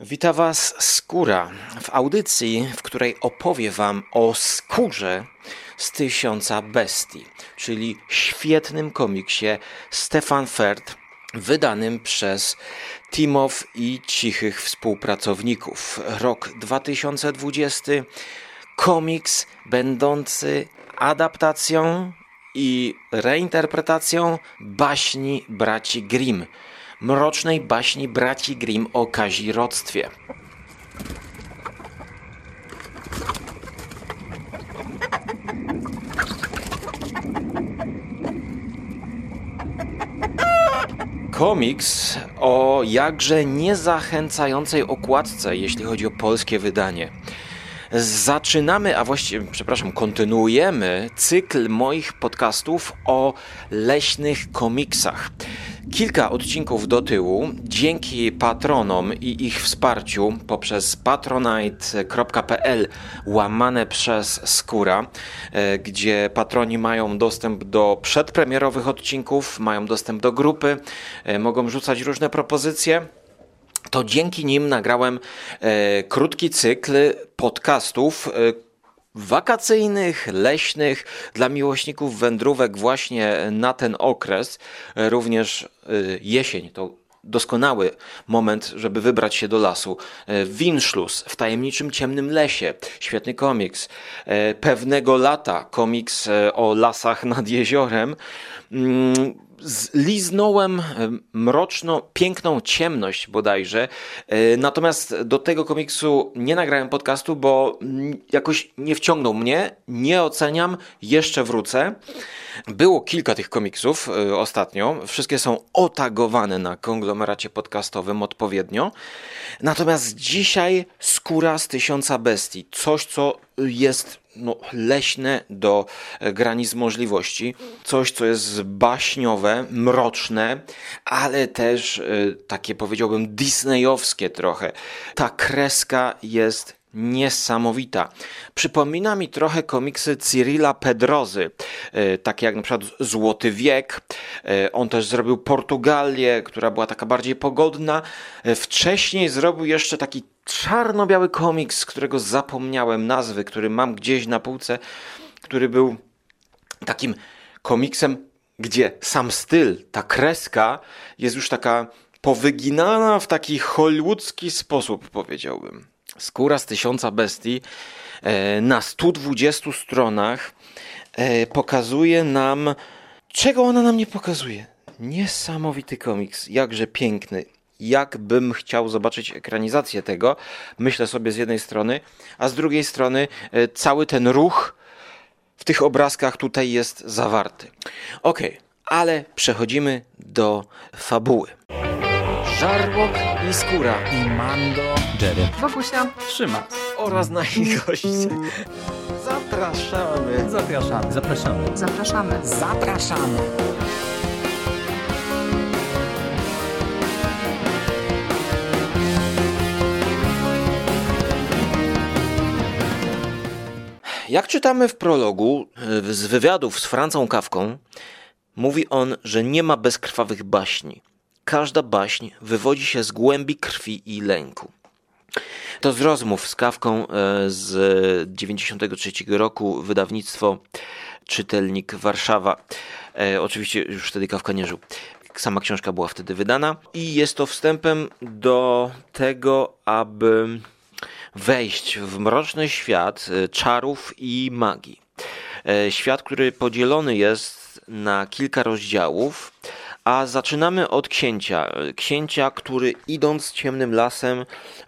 Wita Was Skóra. W audycji, w której opowie Wam o skórze z tysiąca bestii, czyli świetnym komiksie Stefan Ferd, wydanym przez Timow i cichych współpracowników. Rok 2020, komiks będący adaptacją i reinterpretacją baśni braci Grimm mrocznej baśni braci Grimm o kazirodztwie. Komiks o jakże niezachęcającej okładce, jeśli chodzi o polskie wydanie. Zaczynamy, a właściwie, przepraszam, kontynuujemy cykl moich podcastów o leśnych komiksach. Kilka odcinków do tyłu, dzięki patronom i ich wsparciu poprzez patronite.pl łamane przez Skóra, e, gdzie patroni mają dostęp do przedpremierowych odcinków, mają dostęp do grupy, e, mogą rzucać różne propozycje to dzięki nim nagrałem e, krótki cykl podcastów. Wakacyjnych, leśnych, dla miłośników wędrówek właśnie na ten okres, również e, jesień to doskonały moment, żeby wybrać się do lasu. E, Winschluss w tajemniczym ciemnym lesie, świetny komiks. Pewnego lata komiks o lasach nad jeziorem. Zliznąłem e, mroczną, piękną ciemność bodajże. E, natomiast do tego komiksu nie nagrałem podcastu, bo jakoś nie wciągnął mnie. Nie oceniam, jeszcze wrócę. Było kilka tych komiksów e, ostatnio. Wszystkie są otagowane na konglomeracie podcastowym odpowiednio. Natomiast dzisiaj skóra z tysiąca bestii. Coś, co jest no, leśne do e, granic możliwości. Coś, co jest baśniowe, mroczne, ale też y, takie powiedziałbym disneyowskie trochę. Ta kreska jest niesamowita. Przypomina mi trochę komiksy Cyrilla Pedrozy, e, takie jak na przykład Złoty Wiek. E, on też zrobił Portugalię, która była taka bardziej pogodna. E, wcześniej zrobił jeszcze taki czarno-biały komiks, którego zapomniałem nazwy, który mam gdzieś na półce, który był takim komiksem, gdzie sam styl, ta kreska jest już taka powyginana w taki hollywoodzki sposób, powiedziałbym. Skóra z tysiąca bestii e, na 120 stronach e, pokazuje nam, czego ona nam nie pokazuje. Niesamowity komiks, jakże piękny. Jakbym chciał zobaczyć ekranizację tego, myślę sobie z jednej strony, a z drugiej strony e, cały ten ruch w tych obrazkach tutaj jest zawarty. Ok, ale przechodzimy do fabuły. Żarłok i Skóra i Mando, Jerry, Wokusia, Trzyma. oraz nasi goście. Zapraszamy. Zapraszamy, zapraszamy. zapraszamy. Zapraszamy. Jak czytamy w prologu e, z wywiadów z Francą Kawką, mówi on, że nie ma bezkrwawych baśni. Każda baśń wywodzi się z głębi krwi i lęku. To z rozmów z Kawką e, z 93 roku wydawnictwo Czytelnik Warszawa. E, oczywiście już wtedy Kawka nie żył. Sama książka była wtedy wydana i jest to wstępem do tego, aby wejść w mroczny świat e, czarów i magii. Świat, który podzielony jest na kilka rozdziałów, a zaczynamy od księcia. Księcia, który idąc ciemnym lasem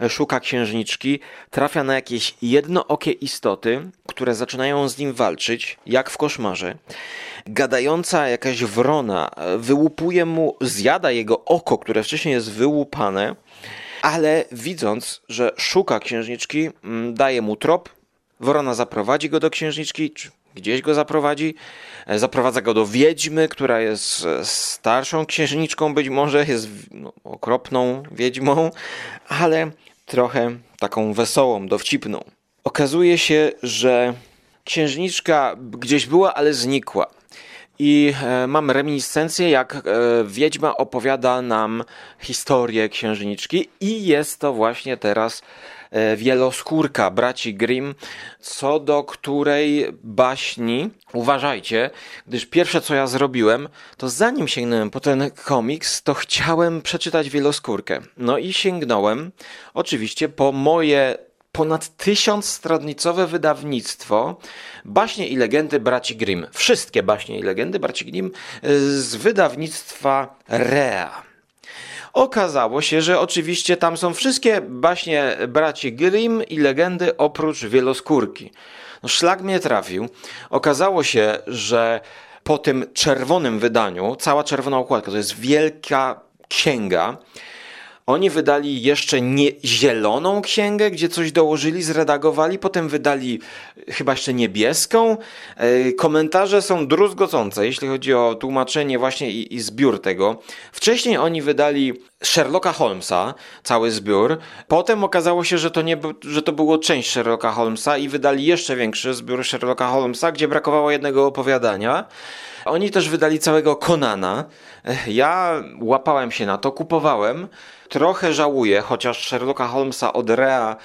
szuka księżniczki, trafia na jakieś jednookie istoty, które zaczynają z nim walczyć, jak w koszmarze. Gadająca jakaś wrona wyłupuje mu, zjada jego oko, które wcześniej jest wyłupane, ale widząc, że szuka księżniczki, mm, daje mu trop, Wrona zaprowadzi go do księżniczki, gdzieś go zaprowadzi. E, zaprowadza go do wiedźmy, która jest e, starszą księżniczką, być może jest no, okropną wiedźmą, ale trochę taką wesołą, dowcipną. Okazuje się, że księżniczka gdzieś była, ale znikła. I e, mamy reminiscencję, jak e, wiedźma opowiada nam historię księżniczki i jest to właśnie teraz e, wieloskórka braci Grimm, co do której baśni uważajcie, gdyż pierwsze co ja zrobiłem, to zanim sięgnąłem po ten komiks, to chciałem przeczytać wieloskórkę. No i sięgnąłem oczywiście po moje ponad tysiąc stronnicowe wydawnictwo Baśnie i legendy braci Grimm. Wszystkie baśnie i legendy braci Grimm y, z wydawnictwa Rea. Okazało się, że oczywiście tam są wszystkie baśnie braci Grimm i legendy oprócz wieloskórki. No, szlak mnie trafił. Okazało się, że po tym czerwonym wydaniu, cała czerwona okładka to jest wielka księga, oni wydali jeszcze nie zieloną księgę, gdzie coś dołożyli, zredagowali, potem wydali chyba jeszcze niebieską. E, komentarze są druzgocące, jeśli chodzi o tłumaczenie właśnie i, i zbiór tego. Wcześniej oni wydali Sherlocka Holmesa, cały zbiór. Potem okazało się, że to, nie, że to było część Sherlocka Holmesa i wydali jeszcze większy zbiór Sherlocka Holmesa, gdzie brakowało jednego opowiadania. Oni też wydali całego Konana. Ja łapałem się na to, kupowałem. Trochę żałuję, chociaż Sherlocka Holmesa od Rea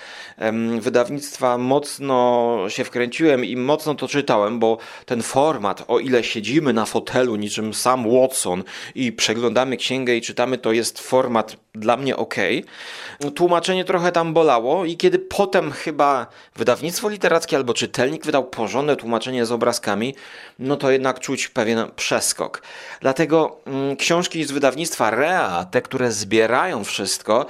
wydawnictwa mocno się wkręciłem i mocno to czytałem, bo ten format, o ile siedzimy na fotelu niczym sam Watson i przeglądamy księgę i czytamy, to jest format dla mnie ok. Tłumaczenie trochę tam bolało i kiedy potem chyba wydawnictwo literackie albo czytelnik wydał porządne tłumaczenie z obrazkami, no to jednak czuć pewien przeskok. Dlatego mm, książki z wydawnictwa Rea, te, które zbierają wszystko,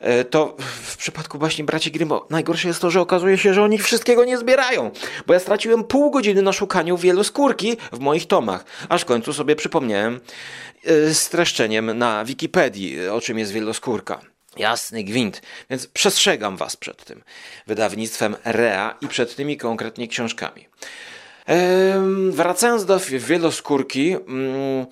e, to w przypadku właśnie braci Grimm najgorsze jest to, że okazuje się, że oni wszystkiego nie zbierają, bo ja straciłem pół godziny na szukaniu wieloskórki w moich tomach, aż w końcu sobie przypomniałem e, streszczeniem na Wikipedii, o czym jest wieloskórka. Jasny gwint. Więc przestrzegam Was przed tym wydawnictwem Rea i przed tymi konkretnie książkami. Ehm, wracając do wieloskórki, mm,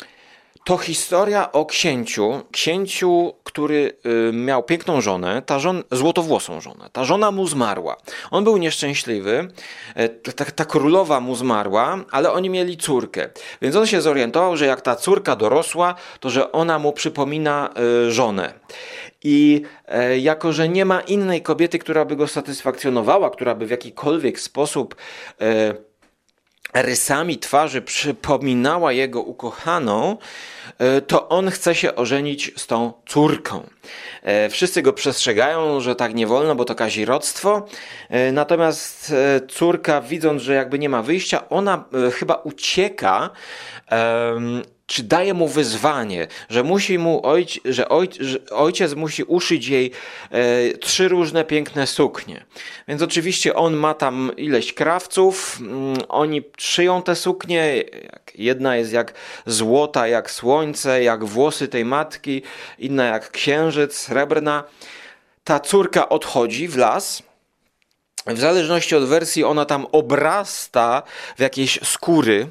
to historia o księciu, księciu, który y, miał piękną żonę, ta żona, złotowłosą żonę. Ta żona mu zmarła. On był nieszczęśliwy, e, ta, ta królowa mu zmarła, ale oni mieli córkę. Więc on się zorientował, że jak ta córka dorosła, to że ona mu przypomina y, żonę. I e, jako, że nie ma innej kobiety, która by go satysfakcjonowała, która by w jakikolwiek sposób e, rysami twarzy przypominała jego ukochaną, e, to on chce się ożenić z tą córką. E, wszyscy go przestrzegają, że tak nie wolno, bo to kazirodztwo. E, natomiast córka, widząc, że jakby nie ma wyjścia, ona chyba ucieka czy daje mu wyzwanie, że musi mu ojc, że, ojc, że ojciec musi uszyć jej e, trzy różne piękne suknie. Więc oczywiście on ma tam ileś krawców, mm, oni szyją te suknie. Jedna jest jak złota, jak słońce, jak włosy tej matki, inna jak księżyc, srebrna. Ta córka odchodzi w las. W zależności od wersji ona tam obrasta w jakieś skóry,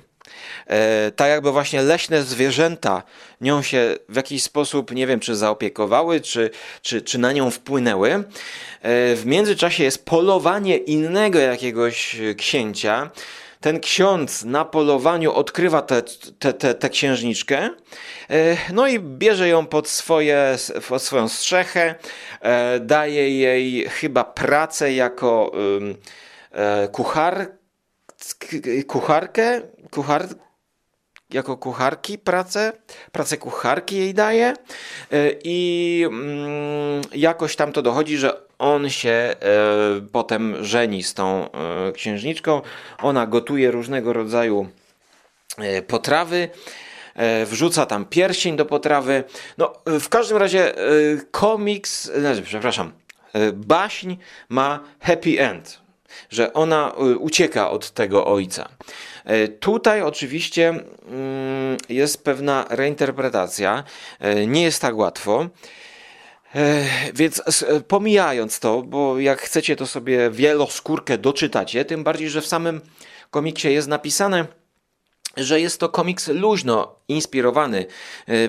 tak jakby właśnie leśne zwierzęta nią się w jakiś sposób, nie wiem, czy zaopiekowały, czy, czy, czy na nią wpłynęły. E, w międzyczasie jest polowanie innego jakiegoś księcia. Ten ksiądz na polowaniu odkrywa tę te, te, te, księżniczkę, e, no i bierze ją pod, swoje, pod swoją strzechę, daje jej chyba pracę jako kuchar, kucharkę, kuchar, jako kucharki pracę, pracę kucharki jej daje e, i mm, jakoś tam to dochodzi, że on się e, potem żeni z tą e, księżniczką. Ona gotuje różnego rodzaju potrawy wrzuca tam pierścień do potrawy. No, w każdym razie komiks, znaczy, przepraszam, baśń ma happy end, że ona ucieka od tego ojca. E, tutaj oczywiście mm, jest pewna reinterpretacja, e, nie jest tak łatwo. E, więc pomijając to, bo jak chcecie, to sobie wieloskórkę doczytacie, tym bardziej, że w samym komiksie jest napisane, że jest to komiks luźno inspirowany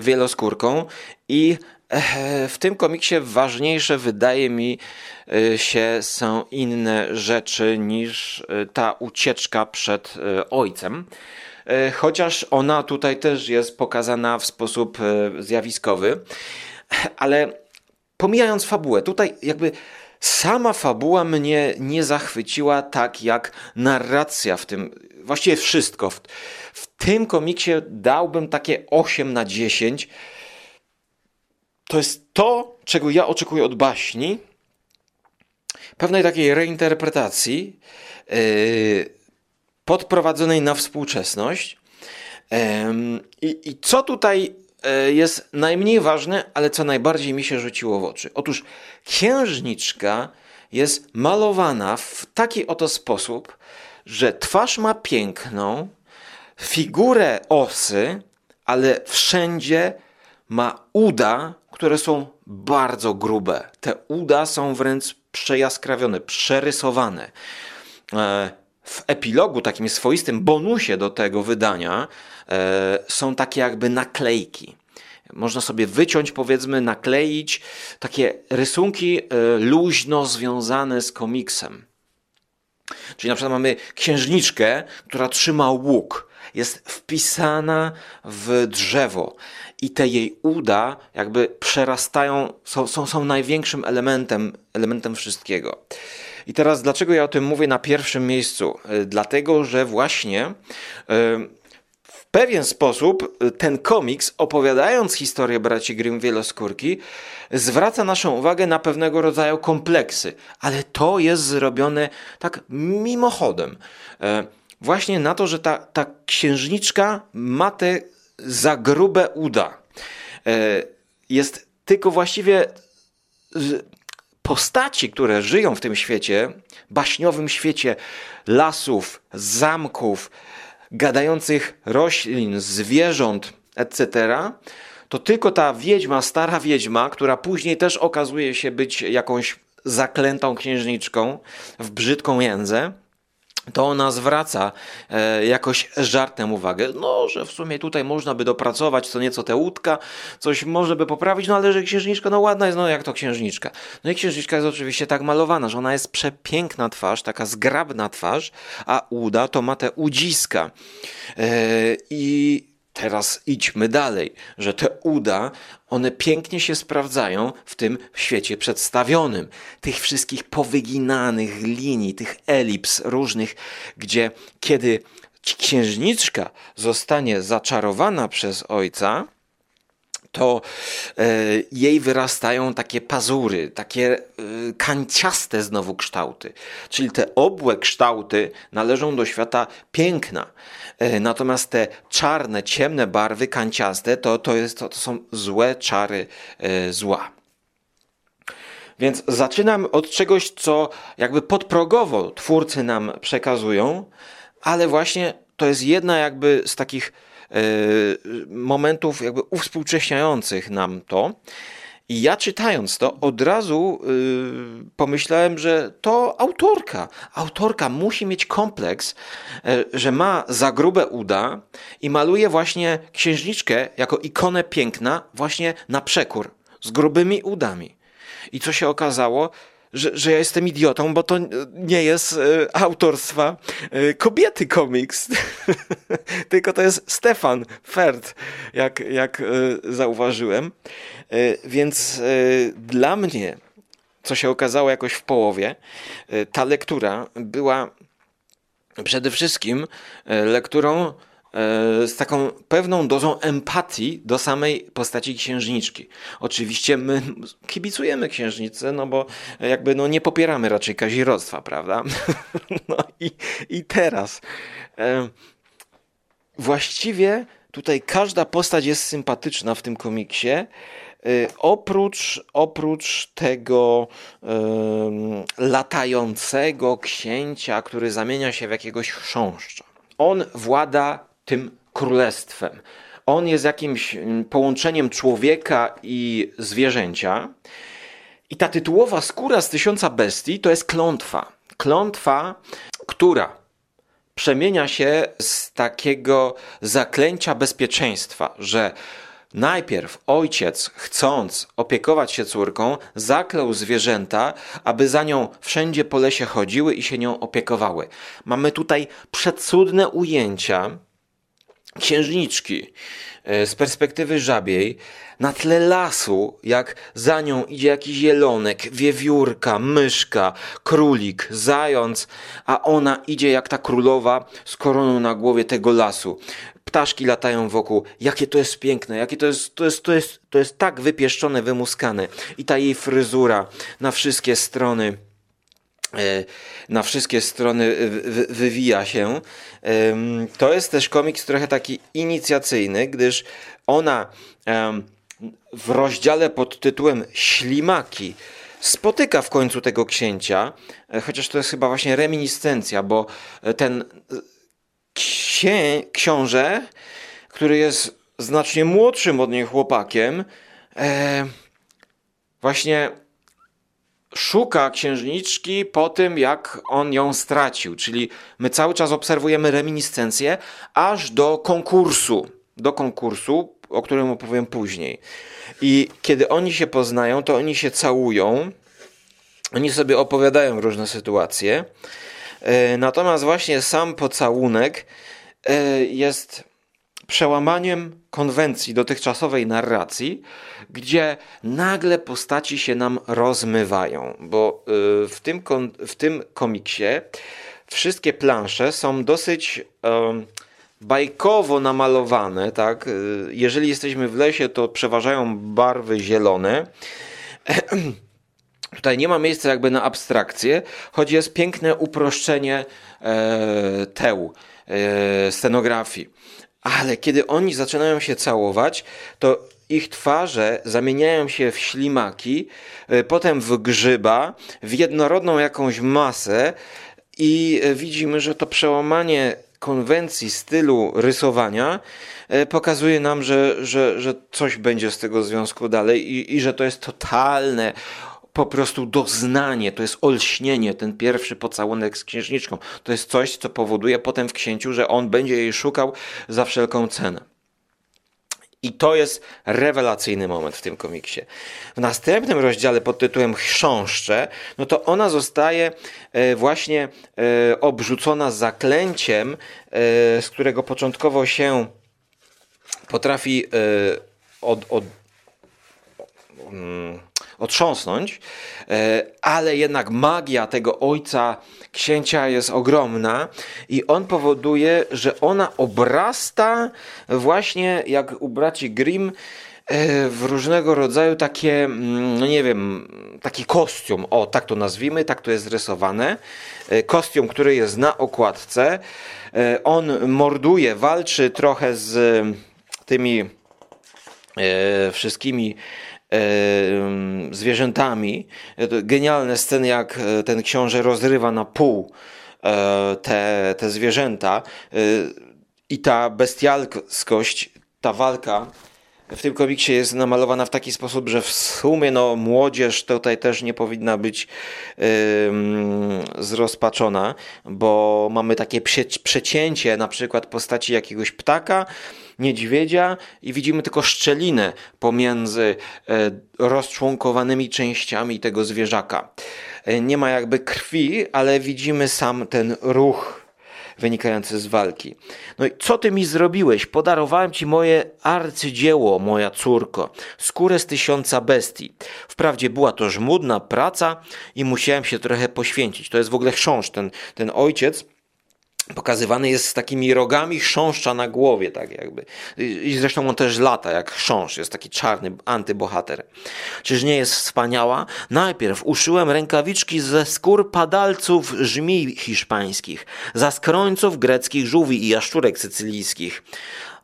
wieloskórką i w tym komiksie ważniejsze wydaje mi y, się są inne rzeczy niż y, ta ucieczka przed ojcem. e, chociaż ona tutaj też jest pokazana w sposób e, zjawiskowy. Ale pomijając fabułę, tutaj jakby sama fabuła mnie nie zachwyciła tak jak narracja w tym, właściwie wszystko. W, w tym komiksie dałbym takie 8 na 10. To jest to, czego ja oczekuję od baśni. Pewnej takiej reinterpretacji yy, podprowadzonej na współczesność. Yy, I co tutaj E, jest najmniej ważne, ale co najbardziej mi się rzuciło w oczy. Otóż księżniczka jest malowana w taki oto sposób, że twarz ma piękną, figurę osy, ale wszędzie ma uda, które są bardzo grube. Te uda są wręcz przejaskrawione, przerysowane. E, w epilogu, takim swoistym bonusie do tego wydania, e, są takie jakby naklejki. Można sobie wyciąć, powiedzmy, nakleić takie rysunki e, luźno związane z komiksem. Czyli na przykład mamy księżniczkę, która trzyma łuk, jest wpisana w drzewo i te jej uda jakby przerastają, są, są, są największym elementem, elementem wszystkiego. I teraz dlaczego ja o tym mówię na pierwszym miejscu? E, dlatego, że właśnie e, w pewien sposób e, ten komiks, opowiadając historię braci Grimm Wieloskórki, zwraca naszą uwagę na pewnego rodzaju kompleksy, ale to jest zrobione tak mimochodem. Właśnie na to, że ta, ta księżniczka ma te za grube uda. Jest tylko właściwie postaci, które żyją w tym świecie, baśniowym świecie lasów, zamków, gadających roślin, zwierząt, etc., to tylko ta wiedźma, stara wiedźma, która później też okazuje się być jakąś zaklętą księżniczką w brzydką jędzę, to ona zwraca e, jakoś żartem uwagę, no, że w sumie tutaj można by dopracować co nieco te łódka, coś może by poprawić, no ale że księżniczka, no ładna jest, no jak to księżniczka. No i księżniczka jest oczywiście tak malowana, że ona jest przepiękna twarz, taka zgrabna twarz, a uda to ma te udziska. E, I Teraz idźmy dalej, że te uda, one pięknie się sprawdzają w tym świecie przedstawionym. Tych wszystkich powyginanych linii, tych elips różnych, gdzie kiedy księżniczka zostanie zaczarowana przez ojca, to e, jej wyrastają takie pazury, takie e, kanciaste znowu kształty. Czyli te obłe kształty należą do świata piękna. E, natomiast te czarne, ciemne barwy kanciaste to, to, jest, to, to są złe czary zła. Więc zaczynam od czegoś, co jakby podprogowo twórcy nam przekazują, ale właśnie to jest jedna jakby z takich momentów jakby uwspółcześniających nam to. I ja czytając to od razu yy, pomyślałem, że to autorka. Autorka musi mieć kompleks, yy, że ma za grube uda i maluje właśnie księżniczkę jako ikonę piękna właśnie na przekór, z grubymi udami. I co się okazało? Że, że ja jestem idiotą, bo to nie jest e, autorstwa e, kobiety komiks, tylko to jest Stefan Ferd, jak, jak e, zauważyłem. Więc dla mnie, co się okazało jakoś w połowie, ta lektura była przede wszystkim lekturą z taką pewną dozą empatii do samej postaci księżniczki. Oczywiście my kibicujemy księżnicy, no bo jakby no nie popieramy raczej kazirodztwa, prawda? No i, i teraz e, właściwie tutaj każda postać jest sympatyczna w tym komiksie. E, oprócz, oprócz tego latającego księcia, który zamienia się w jakiegoś chrząszcza. On włada tym królestwem. On jest jakimś mm, połączeniem człowieka i zwierzęcia. I ta tytułowa skóra z tysiąca bestii to jest klątwa. Klątwa, która przemienia się z takiego zaklęcia bezpieczeństwa, że Najpierw ojciec, chcąc opiekować się córką, zaklął zwierzęta, aby za nią wszędzie po lesie chodziły i się nią opiekowały. Mamy tutaj przecudne ujęcia księżniczki e, z perspektywy żabiej na tle lasu, jak za nią idzie jakiś zielonek, wiewiórka, myszka, królik, zając, a ona idzie jak ta królowa z koroną na głowie tego lasu. Ptaszki latają wokół. Jakie to jest piękne, jakie to jest, to jest, to jest, to jest tak wypieszczone, wymuskane. I ta jej fryzura na wszystkie strony na wszystkie strony wywija się. To jest też komiks trochę taki inicjacyjny, gdyż ona w rozdziale pod tytułem Ślimaki spotyka w końcu tego księcia, e, chociaż to jest chyba właśnie reminiscencja, bo ten księ książę, który jest znacznie młodszym od niej chłopakiem, e, właśnie szuka księżniczki po tym, jak on ją stracił. Czyli my cały czas obserwujemy reminiscencję aż do konkursu. Do konkursu, o którym opowiem później. I kiedy oni się poznają, to oni się całują. Oni sobie opowiadają różne sytuacje. E, natomiast właśnie sam pocałunek e, jest przełamaniem konwencji dotychczasowej narracji, gdzie nagle postaci się nam rozmywają, bo e, w tym, w tym komiksie wszystkie plansze są dosyć bajkowo namalowane, tak? Jeżeli jesteśmy w lesie, to przeważają barwy zielone. Tutaj nie ma miejsca jakby na abstrakcję, choć jest piękne uproszczenie e, teł, e, scenografii. Ale kiedy oni zaczynają się całować, to ich twarze zamieniają się w ślimaki, e, potem w grzyba, w jednorodną jakąś masę i e, widzimy, że to przełamanie konwencji stylu rysowania e, pokazuje nam, że, że, że coś będzie z tego związku dalej i, i że to jest totalne po prostu doznanie, to jest olśnienie, ten pierwszy pocałunek z księżniczką. To jest coś, co powoduje potem w księciu, że on będzie jej szukał za wszelką cenę. I to jest rewelacyjny moment w tym komiksie. W następnym rozdziale pod tytułem Chrząszcze, no to ona zostaje e, właśnie e, obrzucona zaklęciem, e, z którego początkowo się potrafi od, od, mm, otrząsnąć, e, ale jednak magia tego ojca księcia jest ogromna i on powoduje, że ona obrasta właśnie jak u braci Grimm e, w różnego rodzaju takie, mm, no nie wiem, taki kostium, o tak to nazwijmy, tak to jest rysowane. E, kostium, który jest na okładce. On morduje, walczy trochę z tymi wszystkimi zwierzętami. Genialne sceny, jak e, ten książę rozrywa na pół e, te, te zwierzęta e, i ta bestialskość, ta walka w tym komiksie jest namalowana w taki sposób, że w sumie no, młodzież tutaj też nie powinna być yy, zrozpaczona, bo mamy takie przecięcie na przykład postaci jakiegoś ptaka, niedźwiedzia i widzimy tylko szczelinę pomiędzy e, rozczłonkowanymi częściami tego zwierzaka. E, nie ma jakby krwi, ale widzimy sam ten ruch wynikający z walki. No i co ty mi zrobiłeś? Podarowałem ci moje arcydzieło, moja córko, skórę z tysiąca bestii. Wprawdzie była to żmudna praca i musiałem się trochę poświęcić. To jest w ogóle chrząszcz, ten, ten ojciec pokazywany jest z takimi rogami chrząszcza na głowie, tak jakby. I zresztą on też lata jak chrząszcz, jest taki czarny antybohater. Czyż nie jest wspaniała? Najpierw uszyłem rękawiczki ze skór padalców żmij hiszpańskich, zaskrońców greckich żółwi i jaszczurek sycylijskich.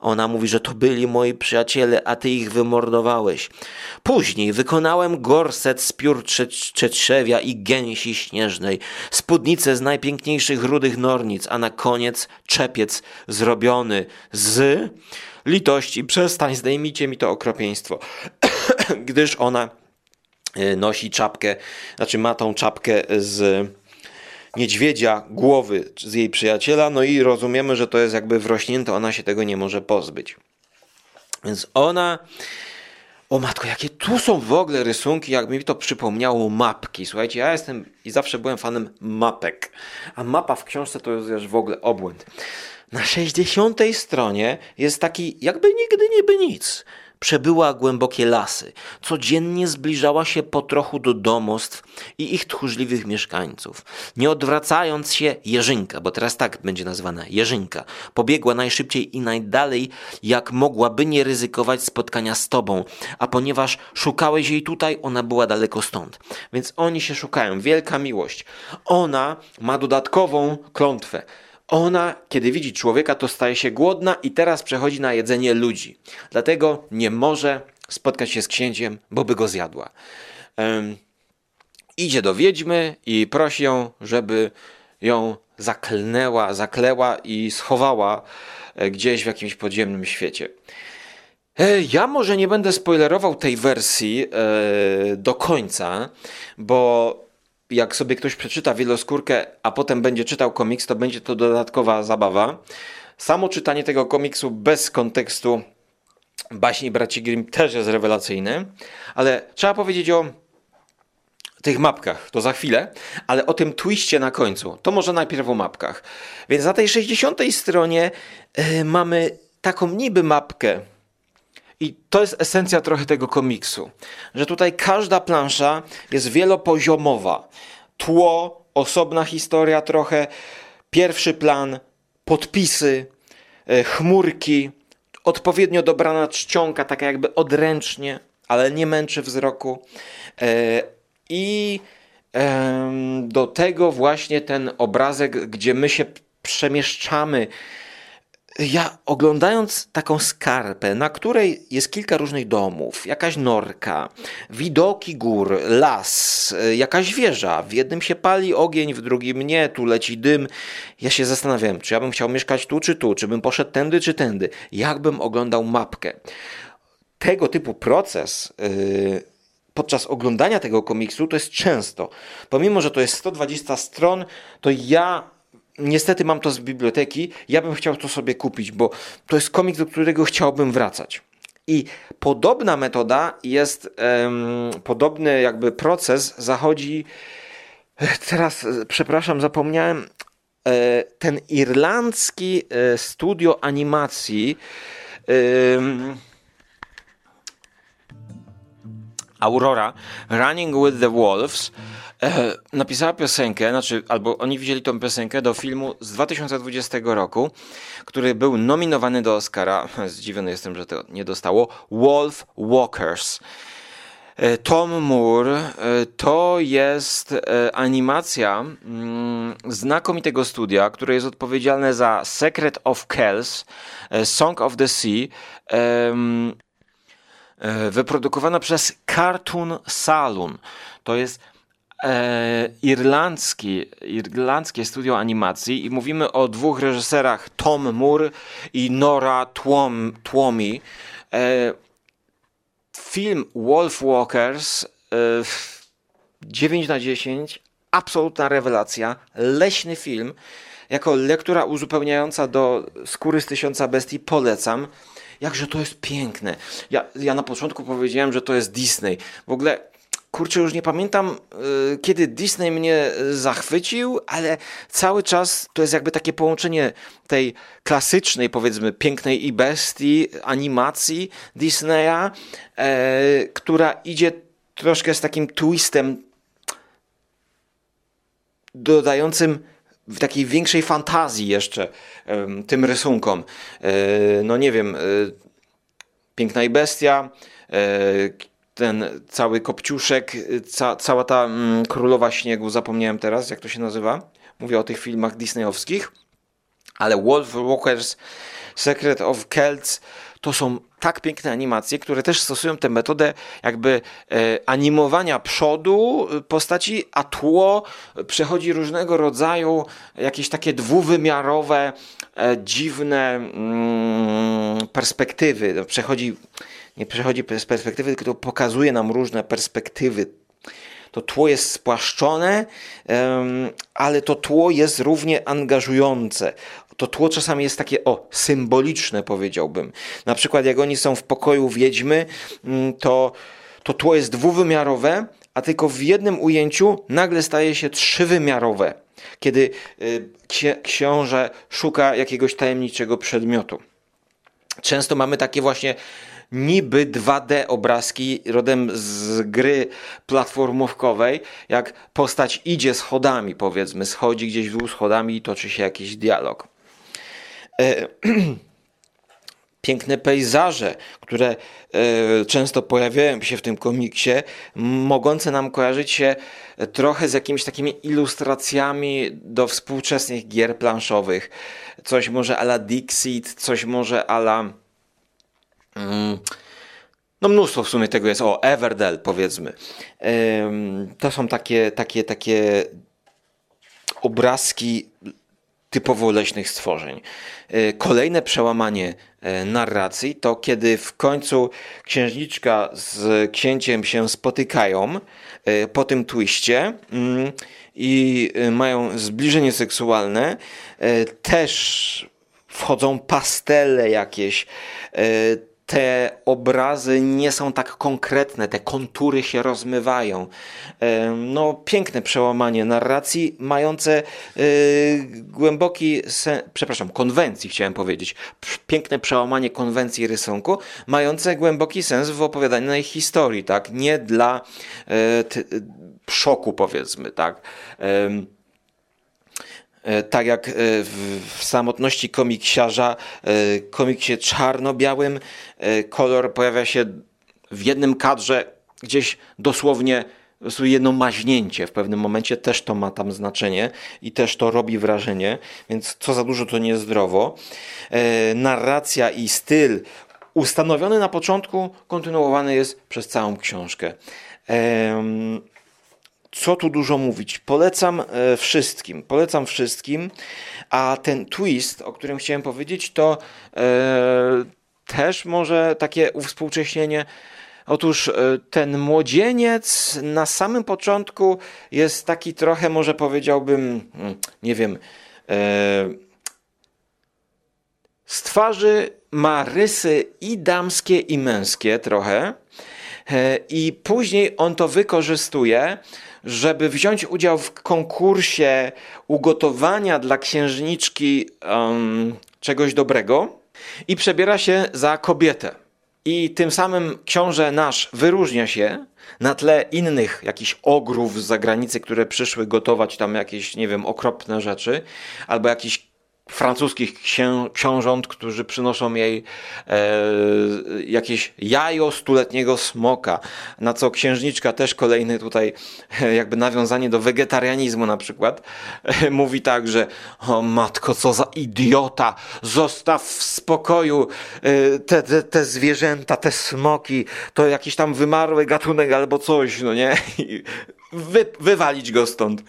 Ona mówi, że to byli moi przyjaciele, a ty ich wymordowałeś. Później wykonałem gorset z piór czetrzewia i gęsi śnieżnej, spódnicę z najpiękniejszych rudych nornic, a na koniec czepiec zrobiony z litości. Przestań, zdejmijcie mi to okropieństwo. Gdyż ona e, nosi czapkę, znaczy ma tą czapkę z niedźwiedzia głowy z jej przyjaciela, no i rozumiemy, że to jest jakby wrośnięte, ona się tego nie może pozbyć. Więc ona. O matko, jakie tu są w ogóle rysunki, jak mi to przypomniało mapki. Słuchajcie, ja jestem i zawsze byłem fanem mapek. A mapa w książce to jest już w ogóle obłęd. Na 60 stronie jest taki jakby nigdy nie by nic. Przebyła głębokie lasy, codziennie zbliżała się po trochu do domostw i ich tchórzliwych mieszkańców. Nie odwracając się, Jerzynka, bo teraz tak będzie nazwana, Jerzynka, pobiegła najszybciej i najdalej, jak mogła, by nie ryzykować spotkania z tobą, a ponieważ szukałeś jej tutaj, ona była daleko stąd. Więc oni się szukają, wielka miłość. Ona ma dodatkową klątwę. Ona, kiedy widzi człowieka, to staje się głodna i teraz przechodzi na jedzenie ludzi. Dlatego nie może spotkać się z księciem, bo by go zjadła. Um, idzie do wiedźmy i prosi ją, żeby ją zaklnęła, zakleła i schowała e, gdzieś w jakimś podziemnym świecie. E, ja może nie będę spoilerował tej wersji e, do końca, bo jak sobie ktoś przeczyta wieloskórkę, a potem będzie czytał komiks, to będzie to dodatkowa zabawa. Samo czytanie tego komiksu bez kontekstu baśni braci Grimm też jest rewelacyjne, ale trzeba powiedzieć o tych mapkach, to za chwilę, ale o tym twiście na końcu, to może najpierw o mapkach. Więc na tej 60 stronie yy, mamy taką niby mapkę, i to jest esencja trochę tego komiksu, że tutaj każda plansza jest wielopoziomowa. Tło, osobna historia trochę, pierwszy plan, podpisy, e, chmurki, odpowiednio dobrana czcionka, taka jakby odręcznie, ale nie męczy wzroku. E, I do tego właśnie ten obrazek, gdzie my się przemieszczamy ja oglądając taką skarpę, na której jest kilka różnych domów, jakaś norka, widoki gór, las, e, jakaś wieża, w jednym się pali ogień, w drugim nie, tu leci dym. Ja się zastanawiałem, czy ja bym chciał mieszkać tu czy tu, czy bym poszedł tędy czy tędy, jakbym oglądał mapkę. Tego typu proces yy, podczas oglądania tego komiksu to jest często. Pomimo, że to jest 120 stron, to ja niestety mam to z biblioteki, ja bym chciał to sobie kupić, bo to jest komiks, do którego chciałbym wracać. I podobna metoda jest, um, podobny jakby proces zachodzi. Teraz, przepraszam, zapomniałem. E, ten irlandzki e, studio animacji. Aurora, Running with the Wolves, e, napisała piosenkę, znaczy, albo oni wzięli tą piosenkę do filmu z 2020 roku, który był nominowany do Oscara. Zdziwiony jestem, że to nie dostało. Wolf Walkers. E, Tom Moore e, to jest e, animacja mm, znakomitego studia, które jest odpowiedzialne za Secret of Kells, Song of the Sea, wyprodukowana przez Cartoon Saloon. To jest e, irlandzki, irlandzkie studio animacji i mówimy o dwóch reżyserach Tom Moore i Nora Twom, Twomi. E, film Wolf Walkers e, 9 na 10, absolutna rewelacja, leśny film. Jako lektura uzupełniająca do Skóry z Tysiąca Bestii polecam. Jakże to jest piękne. Ja, ja na początku powiedziałem, że to jest Disney. W ogóle kurczę, już nie pamiętam, y, kiedy Disney mnie zachwycił, ale cały czas to jest jakby takie połączenie tej klasycznej, powiedzmy, pięknej i bestii animacji Disneya, e, która idzie troszkę z takim twistem dodającym w takiej większej fantazji jeszcze tym rysunkom. E, no nie wiem, e, Piękna i Bestia, ten cały kopciuszek, ca, cała ta mm, królowa śniegu, zapomniałem teraz, jak to się nazywa. Mówię o tych filmach disneyowskich. Ale Wolf Walkers, Secret of Celts to są tak piękne animacje, które też stosują tę metodę jakby e, animowania przodu postaci, a tło przechodzi różnego rodzaju jakieś takie dwuwymiarowe, e, dziwne mm, perspektywy. Przechodzi nie przechodzi z perspektywy, tylko pokazuje nam różne perspektywy. To tło jest spłaszczone, ale to tło jest równie angażujące. To tło czasami jest takie, o, symboliczne powiedziałbym. Na przykład jak oni są w pokoju wiedźmy, mm, to, to tło jest dwuwymiarowe, a tylko w jednym ujęciu nagle staje się trzywymiarowe. kiedy y, książę szuka jakiegoś tajemniczego przedmiotu. Często mamy takie właśnie niby 2D obrazki rodem z gry platformówkowej, jak postać idzie schodami, powiedzmy, schodzi gdzieś w dół schodami i toczy się jakiś dialog. E piękne pejzaże, które e, często pojawiają się w tym komiksie, mogące nam kojarzyć się trochę z jakimiś takimi ilustracjami do współczesnych gier planszowych. Coś może ala Dixit, coś może ala. Mm, no mnóstwo w sumie tego jest. O, Everdell powiedzmy. To są takie, takie, takie obrazki typowo leśnych stworzeń. E, kolejne przełamanie e, narracji to kiedy w końcu księżniczka z księciem się spotykają e, po tym twiście mm, i mają zbliżenie seksualne. Też wchodzą pastele jakieś te obrazy nie są tak konkretne, te kontury się rozmywają. No, piękne przełamanie narracji, mające y, głęboki, przepraszam, konwencji chciałem powiedzieć. Piękne przełamanie konwencji rysunku, mające głęboki sens w opowiadanej historii, tak? Nie dla y, szoku, powiedzmy, tak? E, tak jak e, w samotności komiksiarza, e, komiksie czarno-białym, kolor pojawia się w jednym kadrze, gdzieś dosłownie jedno maźnięcie w pewnym momencie też to ma tam znaczenie i też to robi wrażenie, więc co za dużo to niezdrowo. Narracja i styl ustanowiony na początku kontynuowany jest przez całą książkę co tu dużo mówić. Polecam e, wszystkim, polecam wszystkim, a ten twist, o którym chciałem powiedzieć, to e, też może takie uwspółcześnienie. Otóż e, ten młodzieniec na samym początku jest taki trochę, może powiedziałbym, hmm, nie wiem, z twarzy ma rysy i damskie, i męskie trochę. I później on to wykorzystuje, żeby wziąć udział w konkursie ugotowania dla księżniczki um, czegoś dobrego i przebiera się za kobietę. I tym samym książę nasz wyróżnia się na tle innych jakichś ogrów z zagranicy, które przyszły gotować tam jakieś, nie wiem, okropne rzeczy, albo jakiś francuskich księ, książąt, którzy przynoszą jej e, jakieś jajo stuletniego smoka, na co księżniczka też kolejny tutaj jakby nawiązanie do wegetarianizmu na przykład, e, mówi tak, że o matko, co za idiota, zostaw w spokoju e, te, te, te zwierzęta, te smoki, to jakiś tam wymarły gatunek albo coś, no nie? Wy, wywalić go stąd.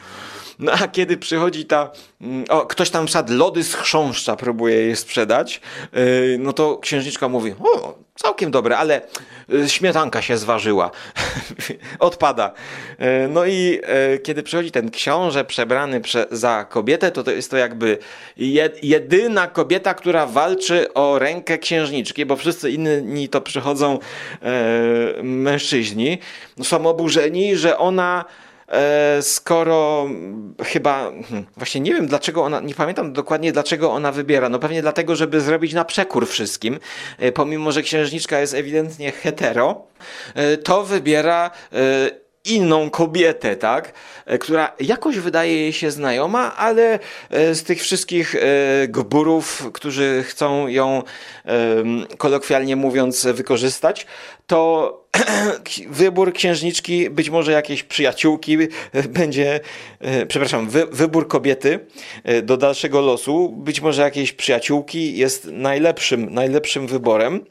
No a kiedy przychodzi ta, mm, o, ktoś tam przykład lody z chrząszcza próbuje je sprzedać, yy, no to księżniczka mówi, o, całkiem dobre, ale y, śmietanka się zważyła. Odpada. Yy, no i kiedy przychodzi ten książę przebrany prze, za kobietę, to to jest to jakby jedyna kobieta, która walczy o rękę księżniczki, bo wszyscy inni to przychodzą mężczyźni. No, są oburzeni, że ona E, skoro chyba, hmm, właśnie nie wiem dlaczego ona, nie pamiętam dokładnie dlaczego ona wybiera, no pewnie dlatego, żeby zrobić na przekór wszystkim, e, pomimo, że księżniczka jest ewidentnie hetero, e, to wybiera inną kobietę, tak? Która jakoś wydaje jej się znajoma, ale z tych wszystkich gburów, którzy chcą ją kolokwialnie mówiąc wykorzystać, to wybór księżniczki, być może jakieś przyjaciółki będzie, e, przepraszam, wy, wybór kobiety e, do dalszego losu, być może jakieś przyjaciółki jest najlepszym, najlepszym wyborem,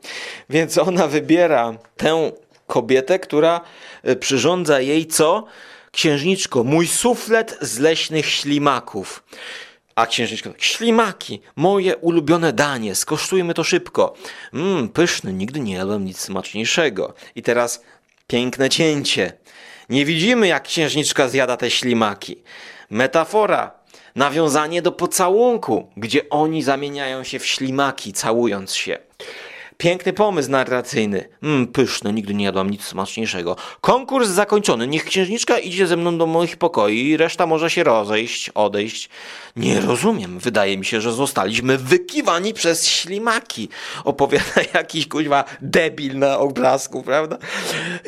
więc ona wybiera tę kobietę, która e, przyrządza jej co? Księżniczko, mój suflet z leśnych ślimaków. A księżniczka, ślimaki, moje ulubione danie, skosztujmy to szybko. Mmm, pyszny, nigdy nie jadłem nic smaczniejszego. I teraz piękne cięcie. Nie widzimy, jak księżniczka zjada te ślimaki. Metafora, nawiązanie do pocałunku, gdzie oni zamieniają się w ślimaki, całując się. Piękny pomysł narracyjny. Mm, pyszne, nigdy nie jadłam nic smaczniejszego. Konkurs zakończony. Niech księżniczka idzie ze mną do moich pokoi reszta może się rozejść, odejść. Nie rozumiem. Wydaje mi się, że zostaliśmy wykiwani przez ślimaki. Opowiada jakiś kuźwa debil na obrazku, prawda?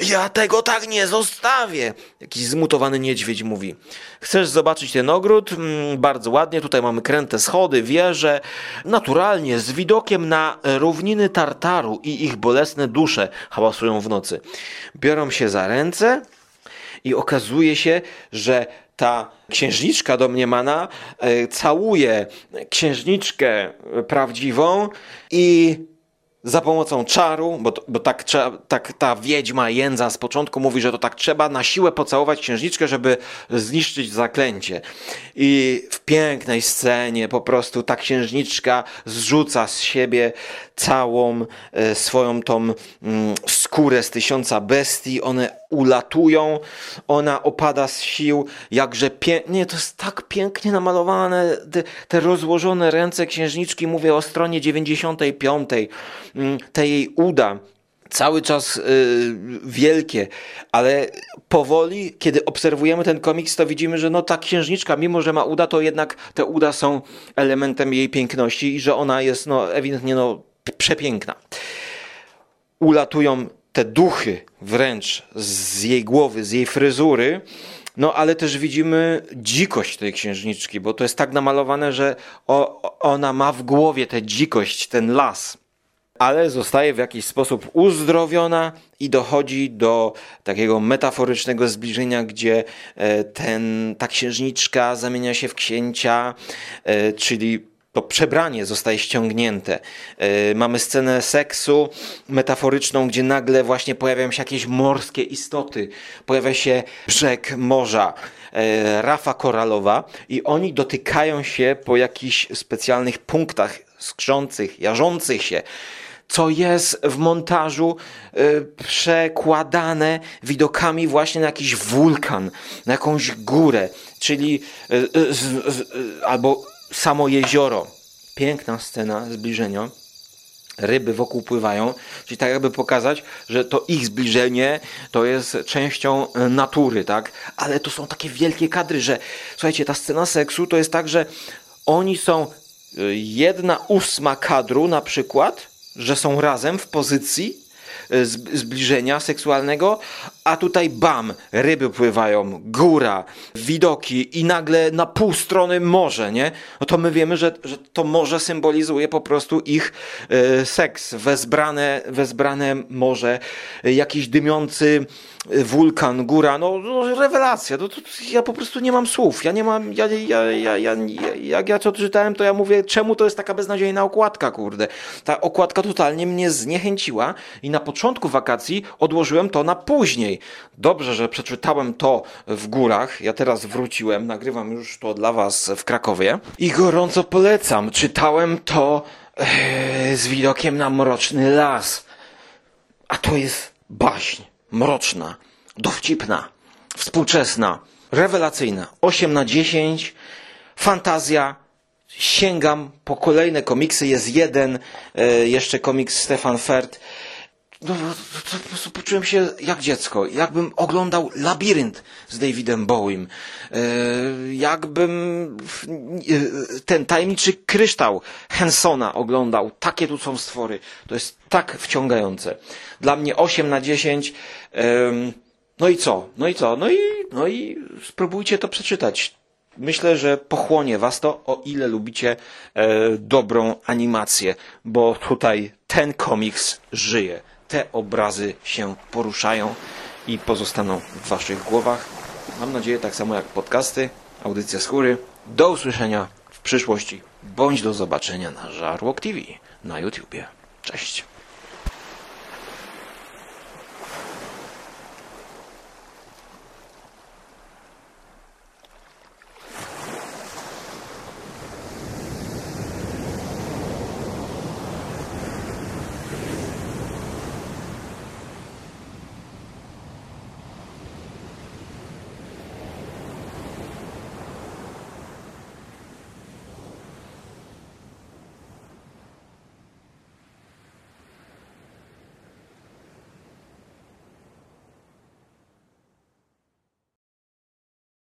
Ja tego tak nie zostawię. Jakiś zmutowany niedźwiedź mówi. Chcesz zobaczyć ten ogród? Mm, bardzo ładnie. Tutaj mamy kręte schody, wieże. Naturalnie, z widokiem na równiny Tartaru i ich bolesne dusze hałasują w nocy. Biorą się za ręce i okazuje się, że ta księżniczka domniemana e, całuje księżniczkę prawdziwą i za pomocą czaru, bo, bo tak, tak ta wiedźma jędza z początku mówi, że to tak trzeba na siłę pocałować księżniczkę, żeby zniszczyć zaklęcie. I w pięknej scenie po prostu ta księżniczka zrzuca z siebie całą e, swoją tą mm, skórę z tysiąca bestii, one ulatują, ona opada z sił, jakże pięknie, to jest tak pięknie namalowane, te, te rozłożone ręce księżniczki, mówię o stronie 95, mm, te jej uda, cały czas y, wielkie, ale powoli, kiedy obserwujemy ten komiks, to widzimy, że no ta księżniczka, mimo że ma uda, to jednak te uda są elementem jej piękności i że ona jest no ewidentnie no przepiękna. Ulatują te duchy wręcz z jej głowy, z jej fryzury, no ale też widzimy dzikość tej księżniczki, bo to jest tak namalowane, że o, ona ma w głowie tę dzikość, ten las. Ale zostaje w jakiś sposób uzdrowiona i dochodzi do takiego metaforycznego zbliżenia, gdzie e, ten, ta księżniczka zamienia się w księcia, e, czyli to przebranie zostaje ściągnięte. Yy, mamy scenę seksu metaforyczną, gdzie nagle właśnie pojawiają się jakieś morskie istoty. Pojawia się brzeg morza, rafa koralowa i oni dotykają się po jakichś specjalnych punktach skrzących, jarzących się co jest w montażu y, przekładane widokami właśnie na jakiś wulkan, na jakąś górę, czyli y, y, albo samo jezioro. Piękna scena zbliżenia. Ryby wokół pływają, czyli tak jakby pokazać, że to ich zbliżenie to jest częścią e, natury, tak? Ale to są takie wielkie kadry, że słuchajcie, ta scena seksu to jest tak, że oni są e, jedna ósma kadru na przykład, że są razem w pozycji e, zbliżenia seksualnego, a tutaj bam, ryby pływają, góra, widoki i nagle na pół strony morze, nie? No to my wiemy, że, że to morze symbolizuje po prostu ich e, seks, wezbrane, wezbrane morze, e, jakiś dymiący wulkan, góra, no, no rewelacja, no, to, ja po prostu nie mam słów, ja nie mam, ja, ja, ja, ja, jak ja to czytałem, to ja mówię, czemu to jest taka beznadziejna okładka, kurde. Ta okładka totalnie mnie zniechęciła i na początku wakacji odłożyłem to na później, Dobrze, że przeczytałem to w górach. Ja teraz wróciłem, nagrywam już to dla Was w Krakowie i gorąco polecam. Czytałem to ee, z widokiem na mroczny las. A to jest baśń mroczna, dowcipna, współczesna, rewelacyjna. 8 na 10, fantazja. Sięgam po kolejne komiksy. Jest jeden, e, jeszcze komiks Stefan Fert no, to, po prostu poczułem się jak dziecko. Jakbym oglądał labirynt z Davidem Bowiem. E, jakbym ten tajemniczy kryształ Hensona oglądał. Takie tu są stwory. To jest tak wciągające. Dla mnie 8 na 10. no i co? No i co? No i, no i spróbujcie to przeczytać. Myślę, że pochłonie was to, o ile lubicie e, dobrą animację, bo tutaj ten komiks żyje te obrazy się poruszają i pozostaną w Waszych głowach. Mam nadzieję, tak samo jak podcasty, audycja skóry. Do usłyszenia w przyszłości, bądź do zobaczenia na Żarłok TV na YouTubie. Cześć!